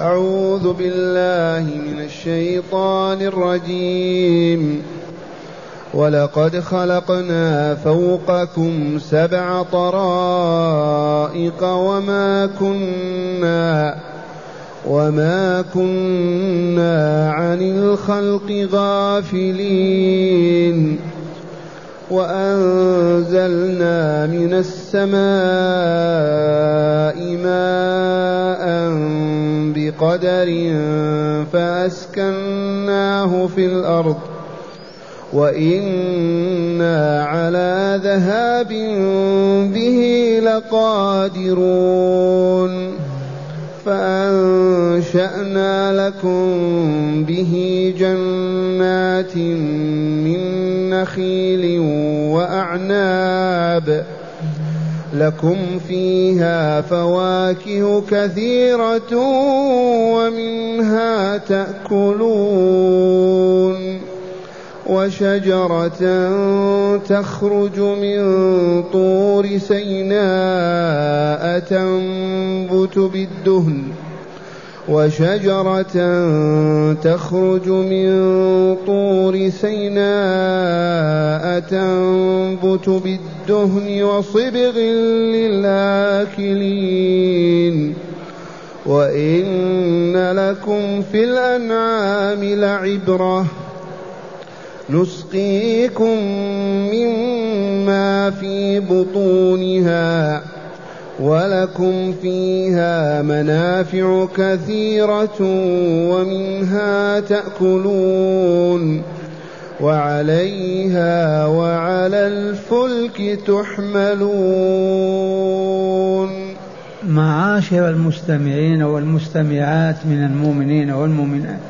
أعوذ بالله من الشيطان الرجيم. ولقد خلقنا فوقكم سبع طرائق وما كنا وما كنا عن الخلق غافلين. وأنزلنا من السماء ماء بقدر فأسكناه في الأرض وإنا على ذهاب به لقادرون فأنشأنا لكم به جنات من نخيل وأعناب لكم فيها فواكه كثيرة ومنها تأكلون وشجرة تخرج من طور سيناء تنبت بالدهن وشجرة تخرج من طور سيناء تنبت بالدهن وصبغ للآكلين. وإن لكم في الأنعام لعبرةً. نسقيكم مما في بطونها. ولكم فيها منافع كثيرة ومنها تأكلون وعليها وعلى الفلك تحملون. معاشر المستمعين والمستمعات من المؤمنين والمؤمنات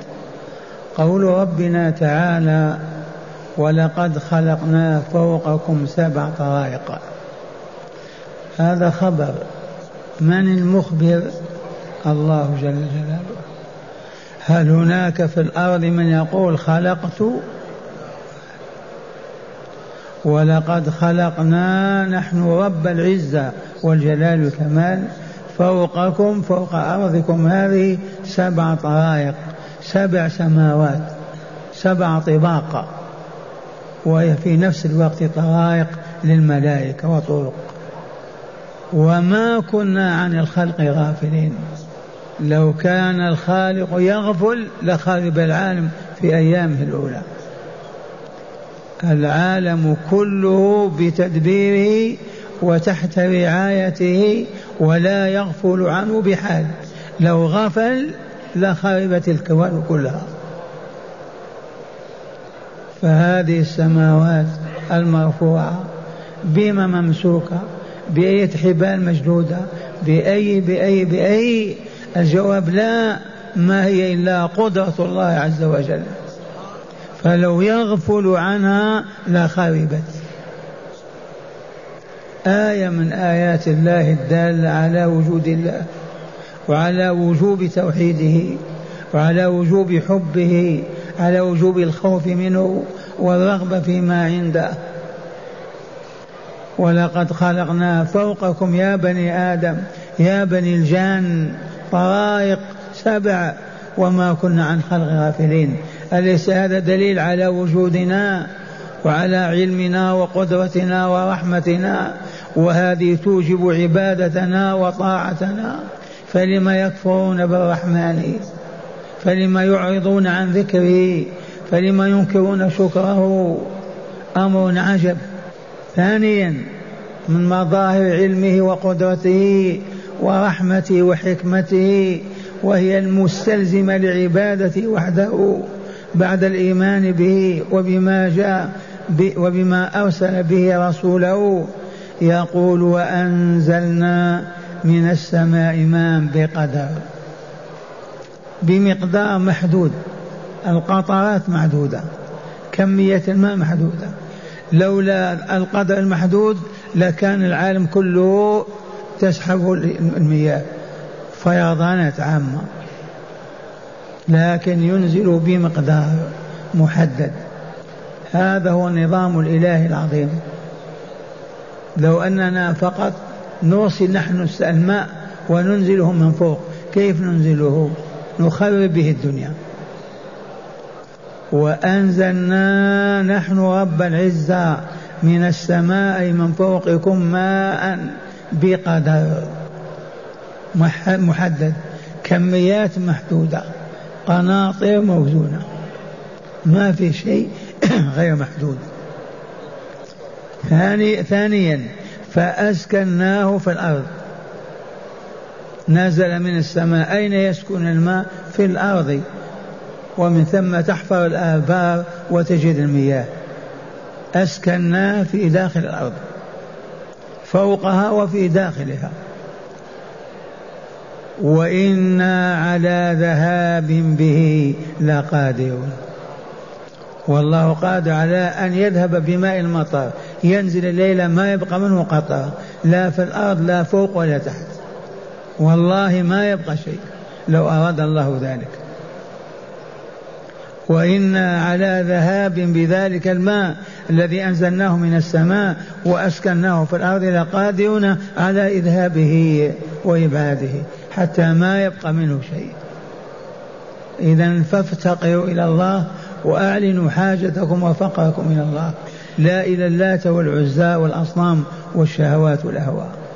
قول ربنا تعالى ولقد خلقنا فوقكم سبع طرائق هذا خبر. من المخبر؟ الله جل جلاله. هل هناك في الأرض من يقول خلقت؟ ولقد خلقنا نحن رب العزة والجلال والكمال. فوقكم فوق أرضكم هذه سبع طرائق سبع سماوات سبع طباق. وهي في نفس الوقت طرائق للملائكة وطرق. وما كنا عن الخلق غافلين. لو كان الخالق يغفل لخرب العالم في أيامه الأولى. العالم كله بتدبيره وتحت رعايته ولا يغفل عنه بحال. لو غفل لخربت الكون كلها. فهذه السماوات المرفوعة بما ممسوكة. بأية حبال مشدودة بأي بأي بأي الجواب لا ما هي إلا قدرة الله عز وجل. فلو يغفل عنها لخربت آية من آيات الله الدالة على وجود الله وعلى وجوب توحيده وعلى وجوب حبه على وجوب الخوف منه والرغبة فيما عنده. ولقد خلقنا فوقكم يا بني آدم يا بني الجان طرائق سبع وما كنا عن خلق غافلين. أليس هذا دليل على وجودنا وعلى علمنا وقدرتنا ورحمتنا وهذه توجب عبادتنا وطاعتنا. فلما يكفرون بالرحمن؟ فلما يعرضون عن ذكره؟ فلما ينكرون شكره؟ أمر عجب. ثانيا من مظاهر علمه وقدرته ورحمته وحكمته وهي المستلزمة لعبادته وحده بعد الإيمان به وبما جاء وبما أرسل به رسوله. يقول وأنزلنا من السماء ماء بقدر بمقدار محدود. القطرات محدودة كمية الماء محدودة. لولا القدر المحدود لكان العالم كله تسحبه المياه. فيضانات عامة. لكن ينزل بمقدار محدد. هذا هو النظام الإلهي العظيم. لو أننا فقط نوصل نحن الماء وننزله من فوق كيف ننزله؟ نخرب به الدنيا. وأنزلنا نحن رب العزة من السماء من فوقكم ماء بقدر. محدد. كميات محدودة. قناطر موزونة. ما في شيء غير محدود. ثاني ثانيا. فأسكناه في الأرض. نزل من السماء. أين يسكن الماء؟ في الأرض. ومن ثم تحفر الآبار وتجد المياه. أسكناه في داخل الأرض. فوقها وفي داخلها. وإنا على ذهاب به لقادرون. والله قادر على أن يذهب بماء المطر. ينزل الليلة ما يبقى منه قطرة لا في الأرض لا فوق ولا تحت. والله ما يبقى شيء. لو أراد الله ذلك. وإنا على ذهاب بذلك الماء الذي أنزلناه من السماء وأسكناه في الأرض لقادرون على إذهابه وإبعاده حتى ما يبقى منه شيء. إذا فافتقروا إلى الله وأعلنوا حاجتكم وفقركم إلى الله. لا إلى اللات والعزى والأصنام والشهوات والأهواء.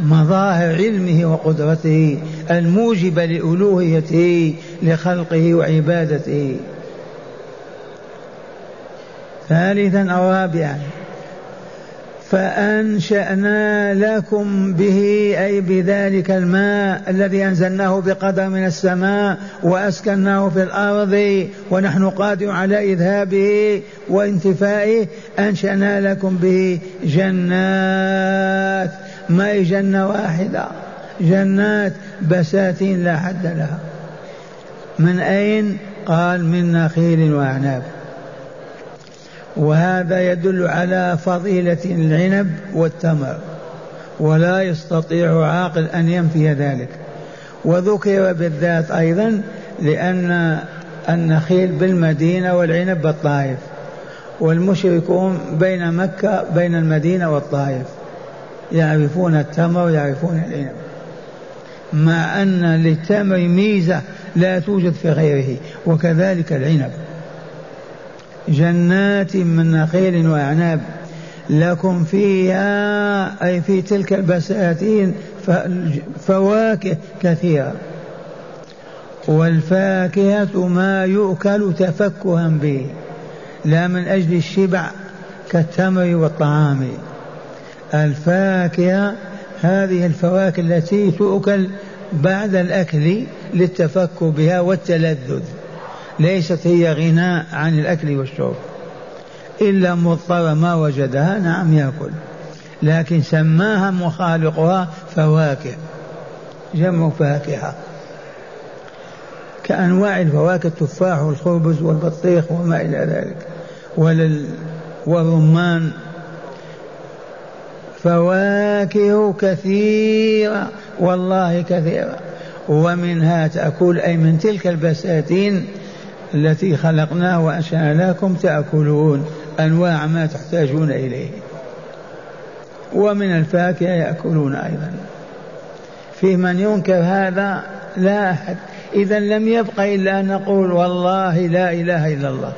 مظاهر علمه وقدرته الموجبة لألوهيته لخلقه وعبادته. ثالثا أو رابعا. فأنشأنا لكم به أي بذلك الماء الذي أنزلناه بقدر من السماء وأسكناه في الأرض ونحن قادر على إذهابه وانتفائه. أنشأنا لكم به جنات ما هي جنة واحدة. جنات بساتين لا حد لها. من أين؟ قال من نخيل وأعناب وهذا يدل على فضيلة العنب والتمر. ولا يستطيع عاقل أن ينفي ذلك. وذكر بالذات أيضا لأن النخيل بالمدينة والعنب بالطائف. والمشركون بين مكة بين المدينة والطائف. يعرفون التمر ويعرفون العنب. مع أن للتمر ميزة لا توجد في غيره وكذلك العنب. جنات من نخيل وأعناب لكم فيها أي في تلك البساتين فواكه كثيرة. والفاكهة ما يؤكل تفكها به لا من أجل الشبع كالتمر والطعام. الفاكهة هذه الفواكه التي تؤكل بعد الأكل للتفكر بها والتلذذ. ليست هي غناء عن الأكل والشرب. إلا مضطر ما وجدها نعم يأكل. لكن سماها مخالقها فواكه جمع فاكهة. كأنواع الفواكه التفاح والخبز والبطيخ وما إلى ذلك. والرمان فواكه كثيرة والله كثيرة. ومنها تأكل أي من تلك البساتين التي خلقناها وأنشأنا لكم تأكلون أنواع ما تحتاجون إليه. ومن الفاكهة يأكلون أيضا. في من ينكر هذا؟ لا أحد. إذا لم يبق إلا أن نقول والله لا إله إلا الله.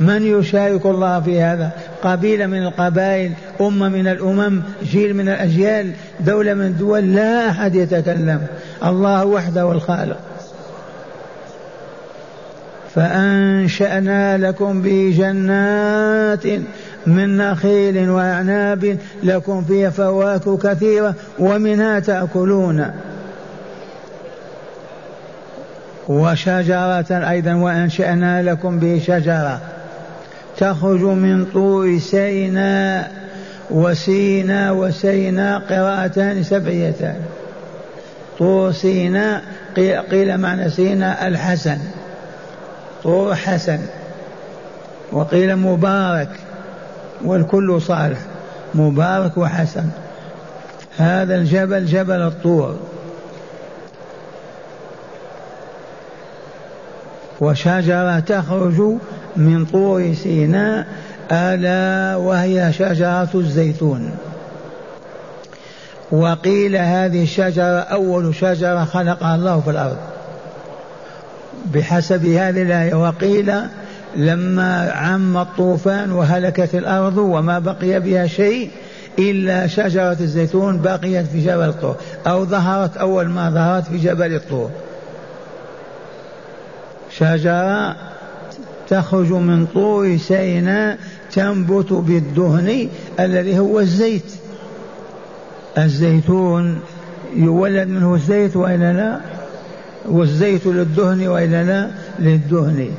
من يشارك الله في هذا؟ قبيلة من القبائل أمة من الأمم جيل من الأجيال دولة من الدول لا أحد يتكلم. الله وحده الخالق. فأنشأنا لكم بجنات من نخيل وأعناب لكم فيها فواكه كثيرة ومنها تأكلون. وشجرة أيضا وأنشأنا لكم به شجرة. تخرج من طور سيناء وسيناء وسيناء قراءتان سبعيتان. طور سيناء قيل معنى سيناء الحسن. طور حسن. وقيل مبارك والكل صالح. مبارك وحسن. هذا الجبل جبل الطور. وشجرة تخرج من طور سيناء ألا وهي شجرة الزيتون. وقيل هذه الشجرة أول شجرة خلقها الله في الأرض. بحسب هذه الآية وقيل لما عم الطوفان وهلكت الأرض وما بقي بها شيء إلا شجرة الزيتون بقيت في جبل الطور أو ظهرت أول ما ظهرت في جبل الطور. شجرة تخرج من طور سيناء تنبت بالدهن الذي هو الزيت. الزيتون يولد منه الزيت والا لا؟ والزيت للدهن والا لا؟ للدهن.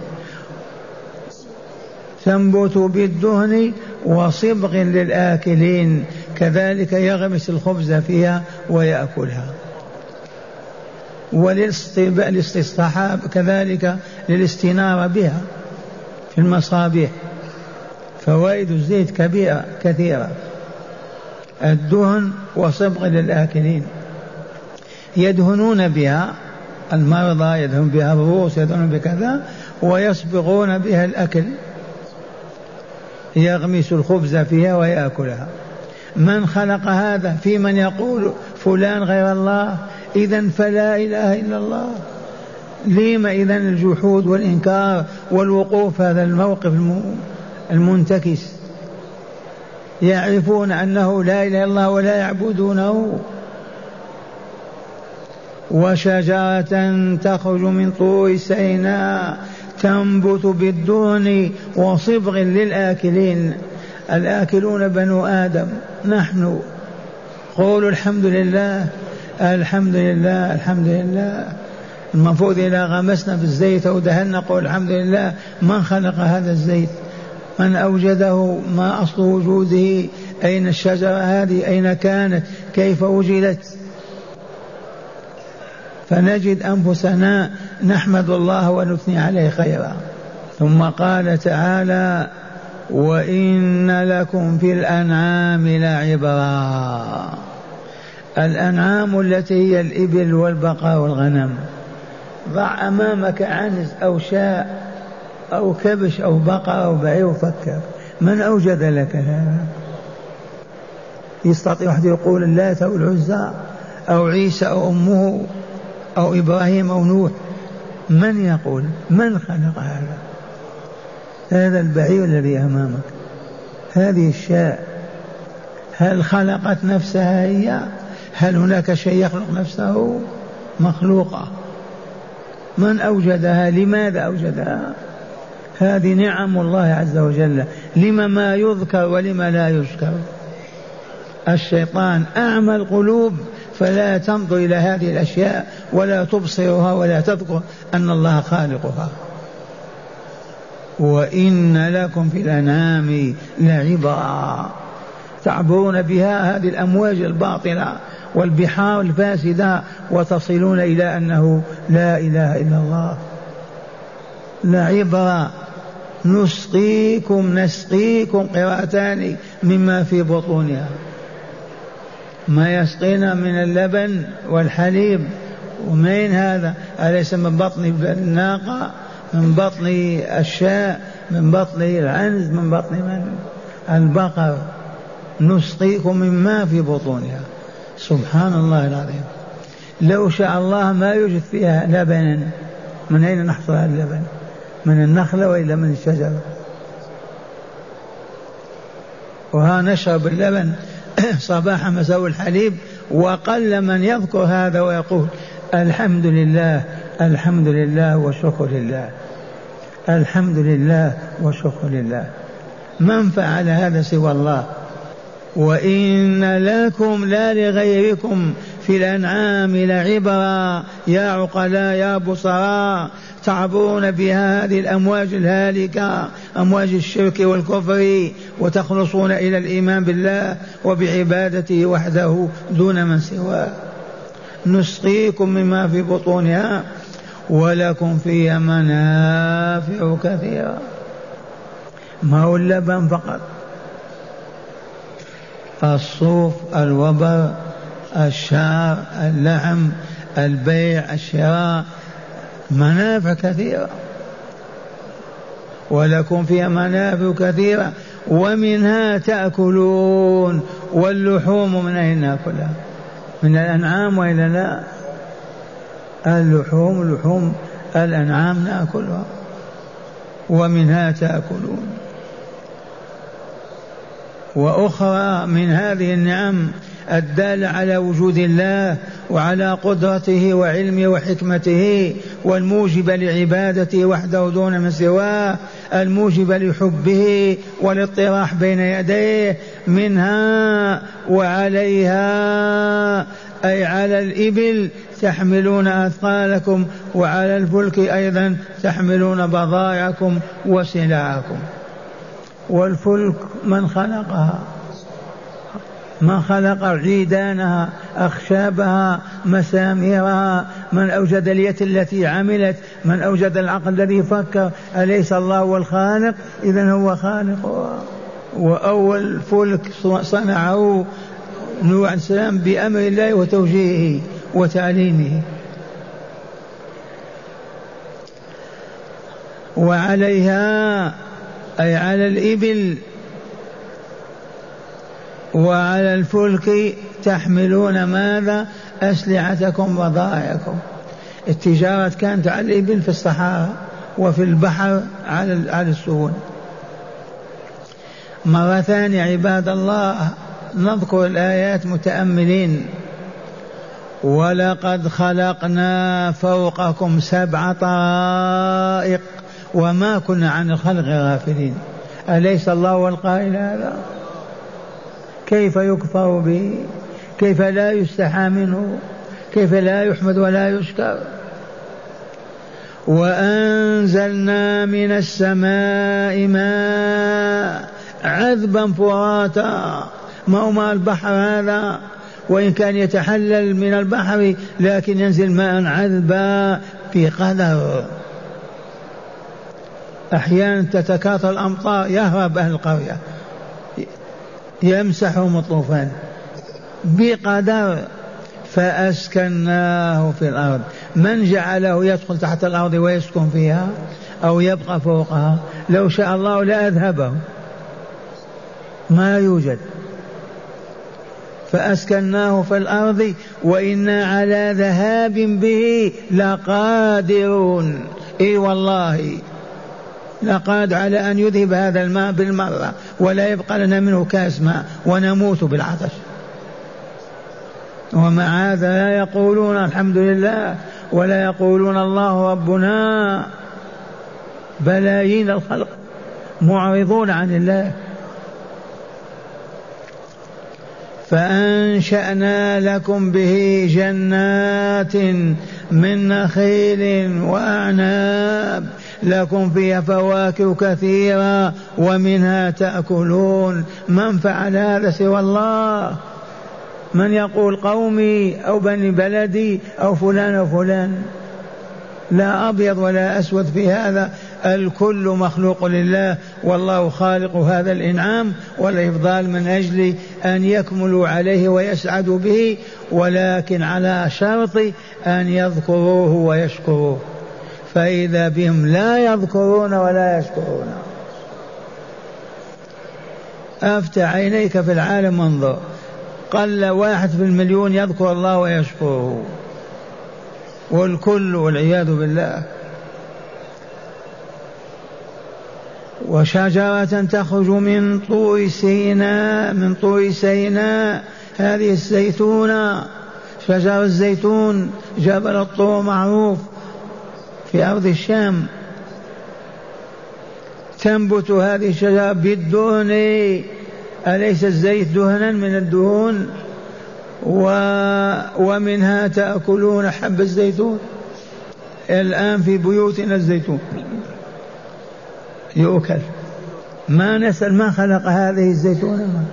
تنبت بالدهن وصبغ للآكلين كذلك يغمس الخبز فيها ويأكلها. وللاستصحاب كذلك للاستنارة بها. في المصابيح. فوائد الزيت كبيرة كثيرة. الدهن وصبغ للآكلين. يدهنون بها المرضى يدهن بها الرؤوس يدهنون بكذا ويصبغون بها الأكل. يغمس الخبز فيها ويأكلها. من خلق هذا؟ في من يقول فلان غير الله. إذا فلا إله إلا الله. لما إذا الجحود والإنكار والوقوف هذا الموقف المنتكس. يعرفون أنه لا إله إلا الله ولا يعبدونه. وشجرة تخرج من طور سيناء تنبت بالدهن وصبغ للآكلين. الآكلون بنو آدم. نحن. قولوا الحمد لله. الحمد لله. الحمد لله. المفروض إذا غمسنا في الزيت أو دهنا نقول الحمد لله من خلق هذا الزيت؟ من أوجده؟ ما أصل وجوده؟ أين الشجرة هذه؟ أين كانت؟ كيف وجدت؟ فنجد أنفسنا نحمد الله ونثني عليه خيرا. ثم قال تعالى وإن لكم في الأنعام لعبرا. الأنعام التي هي الإبل والبقر والغنم. ضع أمامك عنز أو شاء أو كبش أو بقرة أو بعير وفكر من أوجد لك هذا؟ يستطيع واحد يقول اللات أو العزى أو عيسى أو أمه أو إبراهيم أو نوح. من يقول؟ من خلق هذا؟ هذا البعير الذي أمامك. هذه الشاء. هل خلقت نفسها هي؟ هل هناك شيء يخلق نفسه؟ مخلوقة. من أوجدها؟ لماذا أوجدها؟ هذه نعم الله عز وجل. لما ما يذكر ولما لا يذكر. الشيطان أعمى القلوب فلا تنظر إلى هذه الأشياء ولا تبصرها ولا تذكر أن الله خالقها. وإن لكم في الأنعام لعبرا. تعبرون بها هذه الأمواج الباطلة. والبحار الفاسدة وتصلون إلى أنه لا إله إلا الله. لعبرا نسقيكم نسقيكم قراءتان مما في بطونها. ما يسقينا من اللبن والحليب. ومين هذا؟ أليس من بطن الناقة؟ من بطن الشاء من بطن العنز؟ من بطن من؟ البقر. نسقيكم مما في بطونها. سبحان الله العظيم. لو شاء الله ما يوجد فيها لبنا من أين نحصل هذا اللبن من النخلة وإلا من الشجرة وها نشرب اللبن. صباح مساء الحليب. وقل من يذكر هذا ويقول الحمد لله الحمد لله والشكر لله. الحمد لله والشكر لله. من فعل هذا سوى الله؟ وإن لكم لا لغيركم في الأنعام لعبرا يا عقلاء يا بصراء تعبرون بها هذه الأمواج الهالكة أمواج الشرك والكفر وتخلصون إلى الإيمان بالله وبعبادته وحده دون من سواه. نسقيكم مما في بطونها ولكم فيها منافع كثيرة. ما هو اللبن فقط. الصوف الوبر الشعر اللحم البيع الشراء منافع كثيرة. ولكم فيها منافع كثيرة. ومنها تأكلون. واللحوم من أين نأكلها؟ من الأنعام وإلا لا؟ اللحوم لحوم الأنعام نأكلها. ومنها تأكلون. وأخرى من هذه النعم الدالة على وجود الله وعلى قدرته وعلمه وحكمته والموجب لعبادته وحده دون من سواه الموجب لحبه والاطراح بين يديه منها وعليها أي على الإبل تحملون أثقالكم وعلى الفلك أيضا تحملون بضائعكم وسلعكم. والفلك من خلقها من خلق عيدانها أخشابها مساميرها من أوجد اليد التي عملت من أوجد العقل الذي فكر أليس الله هو الخالق؟ إذا هو خالقها وأول فلك صنعه نوح عليه السلام بأمر الله وتوجيهه وتعليمه. وعليها أي على الإبل وعلى الفلك تحملون ماذا؟ أسلحتكم وضائعكم. التجارة كانت على الإبل في الصحراء وفي البحر على على السفن مرة ثانية عباد الله نذكر الآيات متأملين. ولقد خلقنا فوقكم سبع طائق وما كنا عن الخلق غافلين. أليس الله هو القائل هذا؟ كيف يكفر به؟ كيف لا يستحى منه؟ كيف لا يحمد ولا يشكر؟ وأنزلنا من السماء ماء عذبا فراتا ما هو ماء البحر هذا؟ وإن كان يتحلل من البحر لكن ينزل ماء عذبا في قدر. أحيانا تتكاثر الأمطار يهرب أهل القرية. يمسحهم الطوفان. بقدر فأسكناه في الأرض. من جعله يدخل تحت الأرض ويسكن فيها أو يبقى فوقها؟ لو شاء الله لأذهبه ما يوجد. فأسكناه في الأرض وإنا على ذهاب به لقادرون. إي والله. لقاد على أن يذهب هذا الماء بالمرة ولا يبقى لنا منه كاس ماء ونموت بالعطش. ومع هذا لا يقولون الحمد لله ولا يقولون الله ربنا بلايين الخلق معرضون عن الله. فأنشأنا لكم به جنات من نخيل وأعناب. لكم فيها فواكه كثيرة ومنها تأكلون. من فعل هذا سوى الله؟ من يقول قومي أو بني بلدي أو فلان أو فلان. لا أبيض ولا أسود في هذا. الكل مخلوق لله. والله خالق هذا الإنعام والإفضال من أجل أن يكملوا عليه ويسعدوا به ولكن على شرط أن يذكروه ويشكروه. فإذا بهم لا يذكرون ولا يشكرون. أفتح عينيك في العالم انظر. قل واحد في المليون يذكر الله ويشكره. والكل والعياذ بالله. وشجرة تخرج من طور سيناء من طور سيناء هذه الزيتونة. شجر الزيتون جبل الطور معروف. في أرض الشام. تنبت هذه الشجرة بالدهن. أليس الزيت دهنا من الدهون؟ و ومنها تأكلون حب الزيتون؟ الآن في بيوتنا الزيتون. يؤكل. ما نسأل ما خلق هذه الزيتونة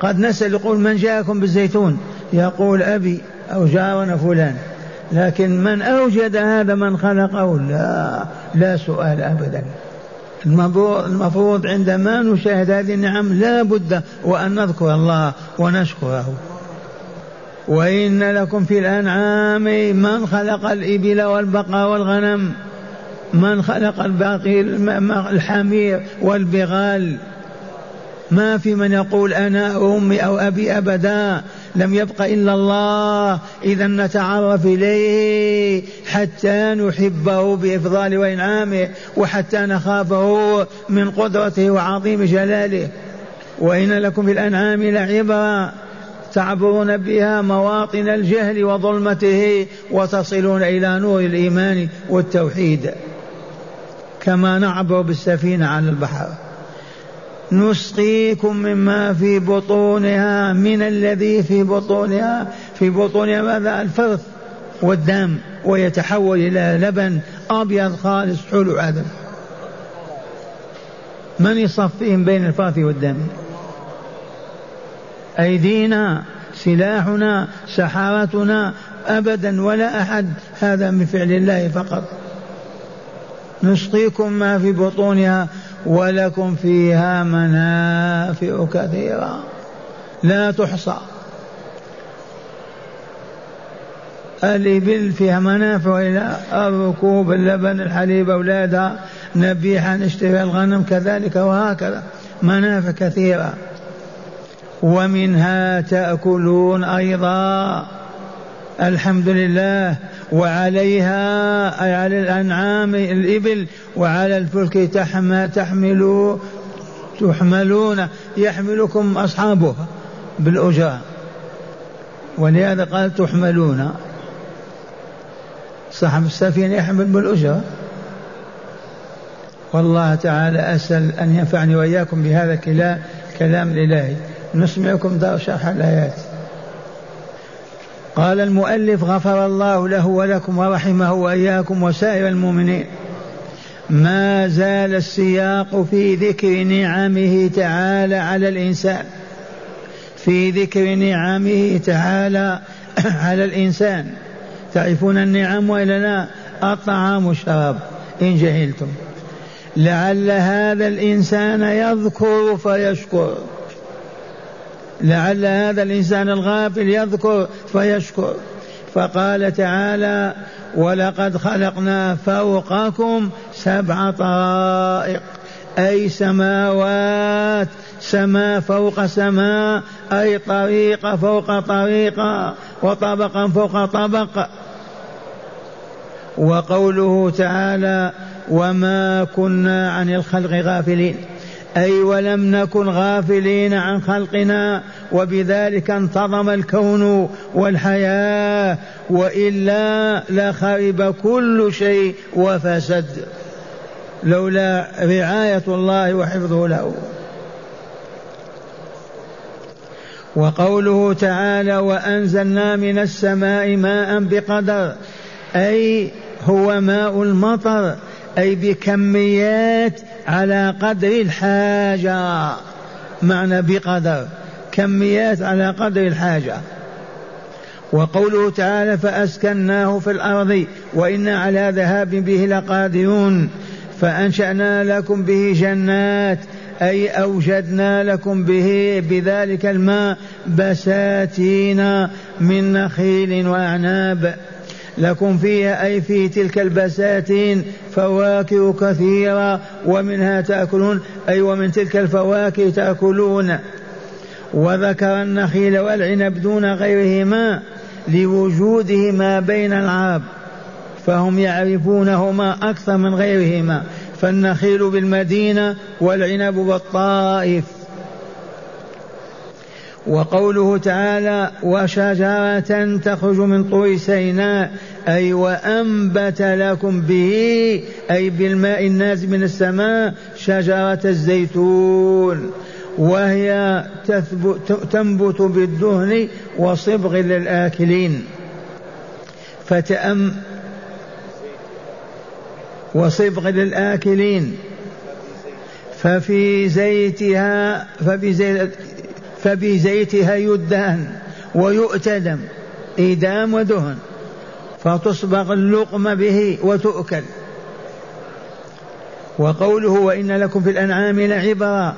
قد نسأل يقول من جاءكم بالزيتون؟ يقول أبي أو جارنا فلان. لكن من أوجد هذا من خلقه؟ لا لا سؤال أبدا. المفروض عندما نشاهد هذه النعم لا بد وأن نذكر الله ونشكره. وإن لكم في الأنعام من خلق الإبل والبقر والغنم من خلق الباقي الحمير والبغال. ما في من يقول أنا أمي أو أبي أبدا. لم يبق إلا الله. إذا نتعرف إليه حتى نحبه بإفضال وإنعامه وحتى نخافه من قدرته وعظيم جلاله. وإن لكم في الأنعام لعبرا تعبرون بها مواطن الجهل وظلمته وتصلون إلى نور الإيمان والتوحيد. كما نعبر بالسفينة على البحر. نسقيكم مما في بطونها من الذي في بطونها في بطونها ماذا؟ الفرث والدم ويتحول إلى لبن أبيض خالص حلو عذب. من يصفيهم بين الفرث والدم؟ أيدينا سلاحنا سحارتنا أبدا ولا أحد. هذا من فعل الله فقط. نسقيكم ما في بطونها ولكم فيها منافع كثيرة. لا تحصى. الإبل فيها منافع إلى الركوب اللبن الحليب أولادها نبيحة نشتري الغنم كذلك وهكذا. منافع كثيرة. ومنها تأكلون أيضا. الحمد لله. وعليها أي على الأنعام الإبل وعلى الفلك تحمل تحملون يحملكم أصحابها بالأجرة. ولهذا قال تحملون. صاحب السفينة يحمل بالأجرة. والله تعالى أسأل أن ينفعني وإياكم بهذا الكلام الإلهي. نسمعكم دار شرح الآيات. قال المؤلف غفر الله له ولكم ورحمه وإياكم وسائر المؤمنين. ما زال السياق في ذكر نعمه تعالى على الإنسان. في ذكر نعمه تعالى على الإنسان. تعرفون النعم وإلا لا؟ الطعام والشراب إن جهلتم. لعل هذا الإنسان يذكر فيشكر. لعل هذا الإنسان الغافل يذكر فيشكر. فقال تعالى ولقد خلقنا فوقكم سبع طرائق أي سماوات سماء فوق سماء أي طريقة فوق طريقة وطبقا فوق طبق. وقوله تعالى وما كنا عن الخلق غافلين. أي ولم نكن غافلين عن خلقنا وبذلك انتظم الكون والحياة وإلا لخرب كل شيء وفسد. لولا رعاية الله وحفظه له. وقوله تعالى وأنزلنا من السماء ماء بقدر أي هو ماء المطر. أي بكميات على قدر الحاجة. معنى بقدر. كميات على قدر الحاجة. وقوله تعالى فأسكناه في الأرض وإنا على ذهاب به لقادرون. فأنشأنا لكم به جنات أي أوجدنا لكم به بذلك الماء بساتين من نخيل وأعناب. لكم فيها أي في تلك البساتين فواكه كثيرة ومنها تأكلون أي ومن تلك الفواكه تأكلون. وذكر النخيل والعنب دون غيرهما لوجودهما بين العرب فهم يعرفونهما أكثر من غيرهما. فالنخيل بالمدينة والعنب بالطائف. وقوله تعالى وشجرة تخرج من طور سيناء أي وأنبت لكم به أي بالماء النازل من السماء شجرة الزيتون. وهي تنبت بالدهن وصبغ للآكلين. فتأم وصبغ للآكلين. ففي زيتها ففي زيت فبزيتها يدهن ويؤتدم إيدام ودهن فتصبغ اللقم به وتؤكل. وقوله وإن لكم في الأنعام لعبرا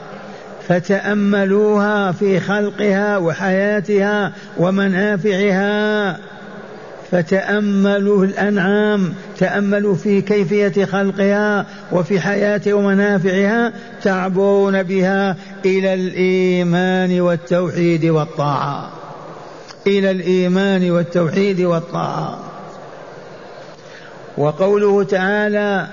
فتأملوها في خلقها وحياتها ومنافعها. فتأملوا الأنعام تأملوا في كيفية خلقها وفي حياتها ومنافعها تعبرون بها إلى الإيمان والتوحيد والطاعة. إلى الإيمان والتوحيد والطاعة. وقوله تعالى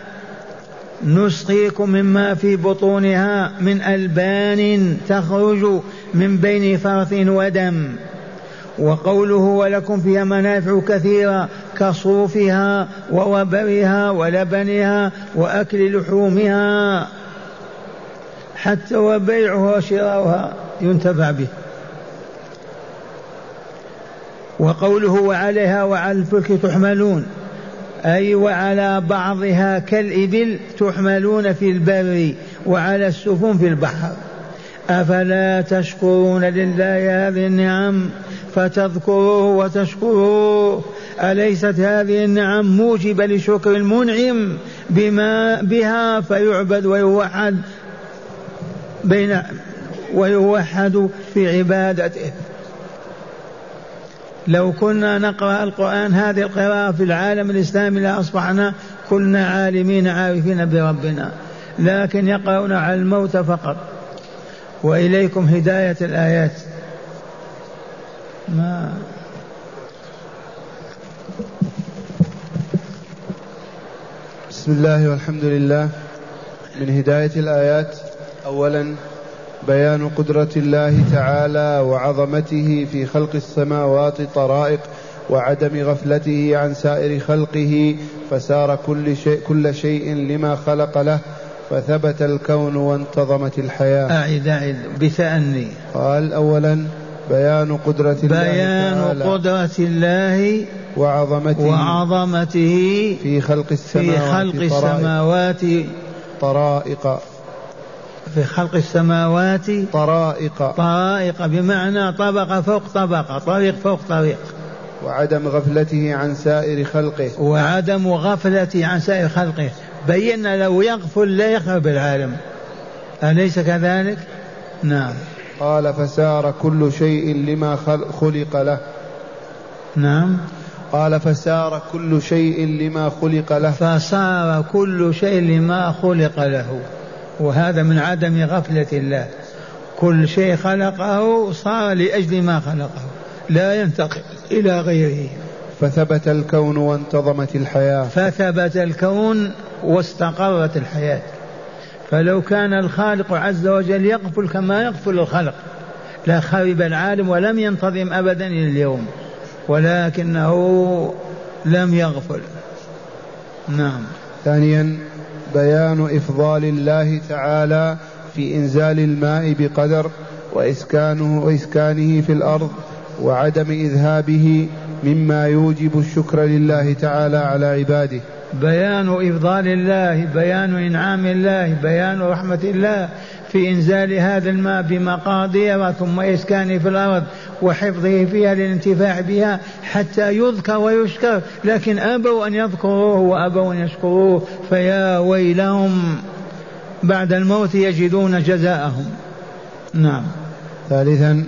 نسقيكم مما في بطونها من ألبان تخرج من بين فرث ودم وقوله ولكم فيها منافع كثيرة كصوفها ووبرها ولبنها وأكل لحومها حتى وبيعها وشراؤها ينتفع به. وقوله وعليها وعلى الفلك تحملون أي وعلى بعضها كالإبل تحملون في البر وعلى السفن في البحر. أفلا تشكرون لله هذه النعم فتذكروه وتشكروه؟ أليست هذه النعم موجبة لشكر المنعم بما بها فيعبد ويوحد بين ويوحد في عبادته؟ لو كنا نقرأ القرآن هذه القراءة في العالم الإسلامي لأصبحنا كلنا عالمين عارفين بربنا لكن يقرأون على الموت فقط. وإليكم هداية الآيات. ما بسم الله والحمد لله. من هداية الآيات أولا بيان قدرة الله تعالى وعظمته في خلق السماوات طرائق وعدم غفلته عن سائر خلقه فسار كل شيء, كل شيء لما خلق له. فثبت الكون وانتظمت الحياة. أعد أعد بتأني قال أولا بيان قدرة الله بيان تعالى قدرة الله وعظمته وعظمته في خلق السماوات في خلق طرائق, السماوات طرائق. في خلق السماوات طرائق. طرائق. بمعنى طبقة فوق طبقة طريق فوق طريق. وعدم غفلته عن سائر خلقه. وعدم غفلته عن سائر خلقه. بينا لو يغفل لا يخرب العالم أليس كذلك؟ نعم. قال فسار كل شيء لما خل- خلق له. نعم. قال فسار كل شيء لما خلق له. فصار كل شيء لما خلق له. وهذا من عدم غفلة الله. كل شيء خلقه صار لأجل ما خلقه. لا ينتقل إلى غيره. فثبت الكون وانتظمت الحياة. فثبت الكون واستقرت الحياة. فلو كان الخالق عز وجل يغفل كما يغفل الخلق لا خرب العالم ولم ينتظم أبدا إلى اليوم ولكنه لم يغفل. نعم. ثانيا بيان إفضال الله تعالى في إنزال الماء بقدر وإسكانه وإسكانه في الأرض وعدم إذهابه مما يوجب الشكر لله تعالى على عباده. بيان إفضال الله بيان إنعام الله بيان رحمة الله في إنزال هذا الماء بمقادير ثم إسكانه في الأرض وحفظه فيها للانتفاع بها حتى يذكر ويشكر. لكن أبوا أن يذكروه وأبوا أن يشكروه. فيا ويلهم بعد الموت يجدون جزاءهم. نعم. ثالثا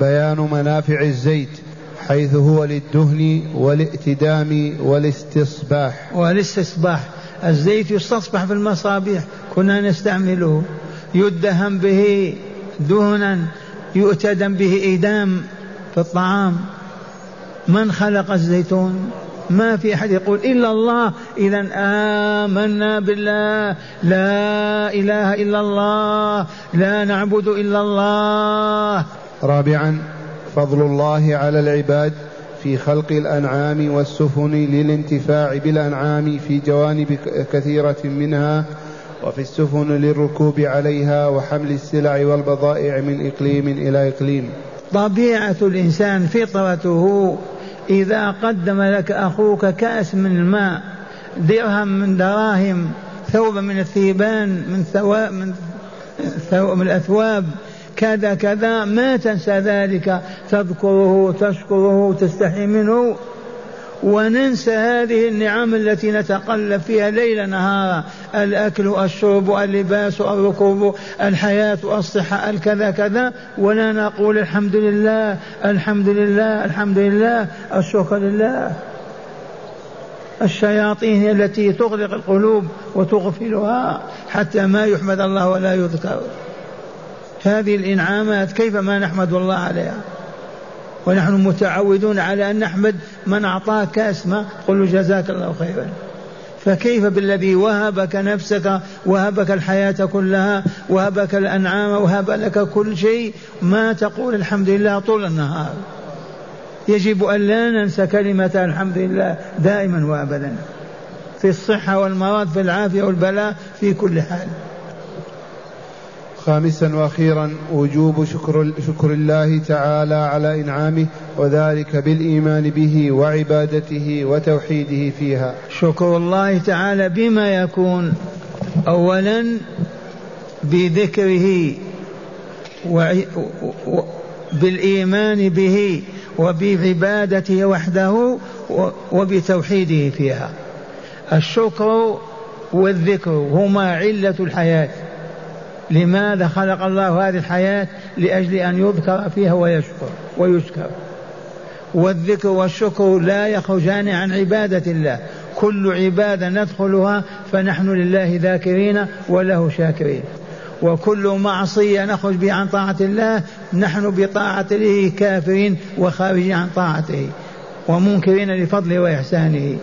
بيان منافع الزيت. حيث هو للدهن والائتدام والاستصباح. والاستصباح. الزيت يستصبح في المصابيح. كنا نستعمله. يدهن به دهنا. يؤتدم به إيدام في الطعام. من خلق الزيتون؟ ما في أحد يقول إلا الله. إذا آمنا بالله. لا إله إلا الله. لا نعبد إلا الله. رابعا فضل الله على العباد في خلق الأنعام والسفن للانتفاع بالأنعام في جوانب كثيرة منها وفي السفن للركوب عليها وحمل السلع والبضائع من إقليم إلى إقليم. طبيعة الإنسان فطرته إذا قدم لك أخوك كأس من الماء درهم من دراهم ثوب من الثيبان من ثواب من ثوب من الأثواب كذا كذا ما تنسى ذلك. تذكره تشكره تستحي منه. وننسى هذه النعم التي نتقلب فيها ليل نهارا الأكل الشرب اللباس الركوب الحياة الصحة الكذا كذا. ولا نقول الحمد لله الحمد لله الحمد لله الشكر لله. الشياطين التي تغلق القلوب وتغفلها حتى ما يحمد الله ولا يذكر. هذه الإنعامات كيف ما نحمد الله عليها؟ ونحن متعودون على أن نحمد من أعطاك كأس ماء قل له جزاك الله خيرا. فكيف بالذي وهبك نفسك وهبك الحياة كلها وهبك الأنعام وهب لك كل شيء؟ ما تقول الحمد لله طول النهار. يجب أن لا ننسى كلمة الحمد لله دائما وأبدا. في الصحة والمرض في العافية والبلاء في كل حال. خامسا وأخيرا وجوب شكر شكر الله تعالى على إنعامه وذلك بالإيمان به وعبادته وتوحيده فيها. شكر الله تعالى بما يكون اولا بذكره بالإيمان به وبعبادته وحده وبتوحيده فيها. الشكر والذكر هما علة الحياة لماذا خلق الله هذه الحياة لأجل أن يذكر فيها ويشكر ويشكر؟ والذكر والشكر لا يخرجان عن عبادة الله. كل عبادة ندخلها فنحن لله ذاكرين وله شاكرين. وكل معصية نخرج بها عن طاعة الله نحن بطاعته كافرين وخارجين عن طاعته ومنكرين لفضله وإحسانه.